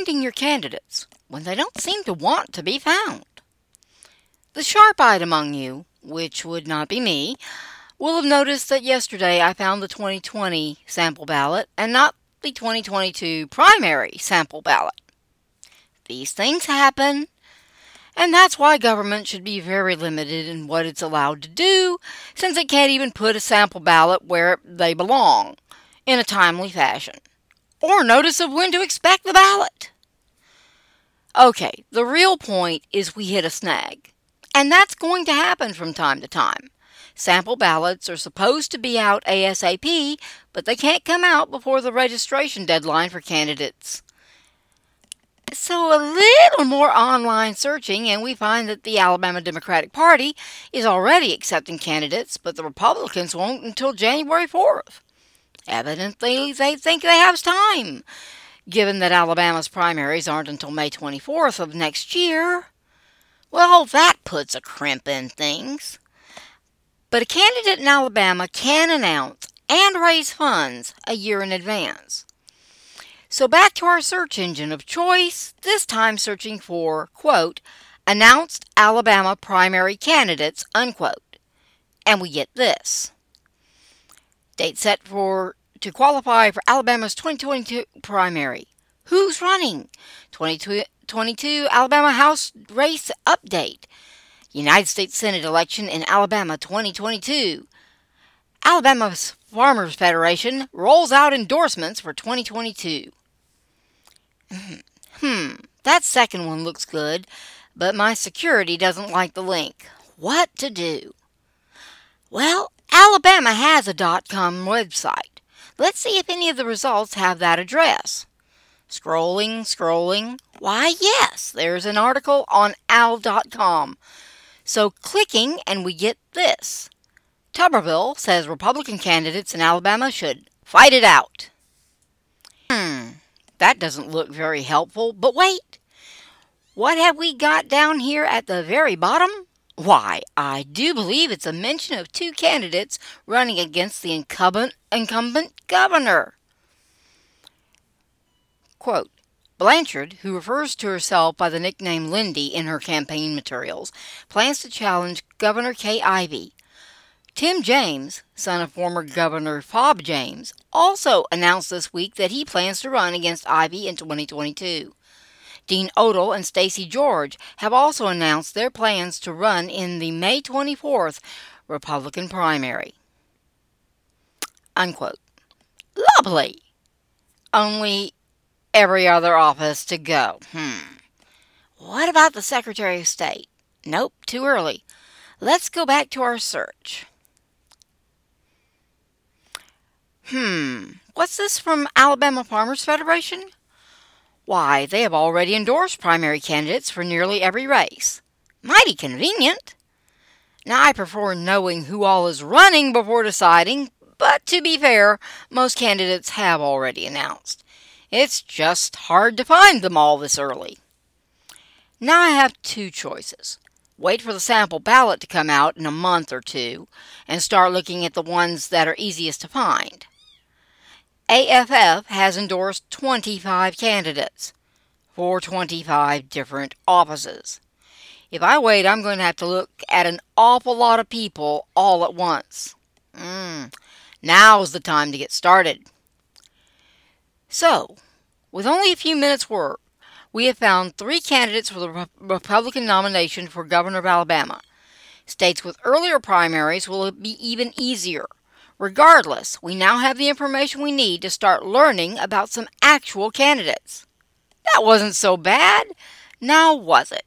finding your candidates when they don't seem to want to be found. The sharp eyed among you, which would not be me, will have noticed that yesterday I found the 2020 sample ballot and not the 2022 primary sample ballot. These things happen, and that's why government should be very limited in what it's allowed to do, since it can't even put a sample ballot where they belong in a timely fashion, or notice of when to expect the ballot. Okay, the real point is we hit a snag, and that's going to happen from time to time. Sample ballots are supposed to be out ASAP, but they can't come out before the registration deadline for candidates. So, a little more online searching, and we find that the Alabama Democratic Party is already accepting candidates, but the Republicans won't until January 4th. Evidently, they think they have time, given that Alabama's primaries aren't until May 24th of next year. Well, that puts a crimp in things. But a candidate in Alabama can announce and raise funds a year in advance. So back to our search engine of choice, this time searching for, quote, announced Alabama primary candidates, unquote. And we get this. Date set for to qualify for Alabama's 2022 primary. Who's running? 2022 Alabama House race update. United States Senate election in Alabama 2022. Alabama's Farmers Federation rolls out endorsements for 2022. Hmm, that second one looks good, but my security doesn't like the link. What to do? Well, Alabama has a .com website. Let's see if any of the results have that address. Scrolling, scrolling. Why, yes, there's an article on al.com so clicking, and we get this. Tuberville says Republican candidates in Alabama should fight it out. Hmm, that doesn't look very helpful, but wait. What have we got down here at the very bottom? Why, I do believe it's a mention of two candidates running against the incumbent, incumbent governor. Quote, Blanchard, who refers to herself by the nickname Lindy in her campaign materials, plans to challenge Governor Kay Ivey. Tim James, son of former Governor Fob James, also announced this week that he plans to run against Ivey in 2022. Dean Odle and Stacy George have also announced their plans to run in the May 24th Republican primary. Unquote. Lovely! Only every other office to go. Hmm. What about the Secretary of State? Nope, too early. Let's go back to our search. Hmm, what's this from Alabama Farmers Federation? Why, they have already endorsed primary candidates for nearly every race. Mighty convenient. Now, I prefer knowing who all is running before deciding, but to be fair, most candidates have already announced. It's just hard to find them all this early. Now I have two choices. Wait for the sample ballot to come out in a month or two and start looking at the ones that are easiest to find. AFF has endorsed 25 candidates for 25 different offices. If I wait, I'm going to have to look at an awful lot of people all at once. Mm, now's the time to get started. So, with only a few minutes' work, we have found three candidates for the Republican nomination for governor of Alabama. States with earlier primaries will be even easier. Regardless, we now have the information we need to start learning about some actual candidates. That wasn't so bad, now was it?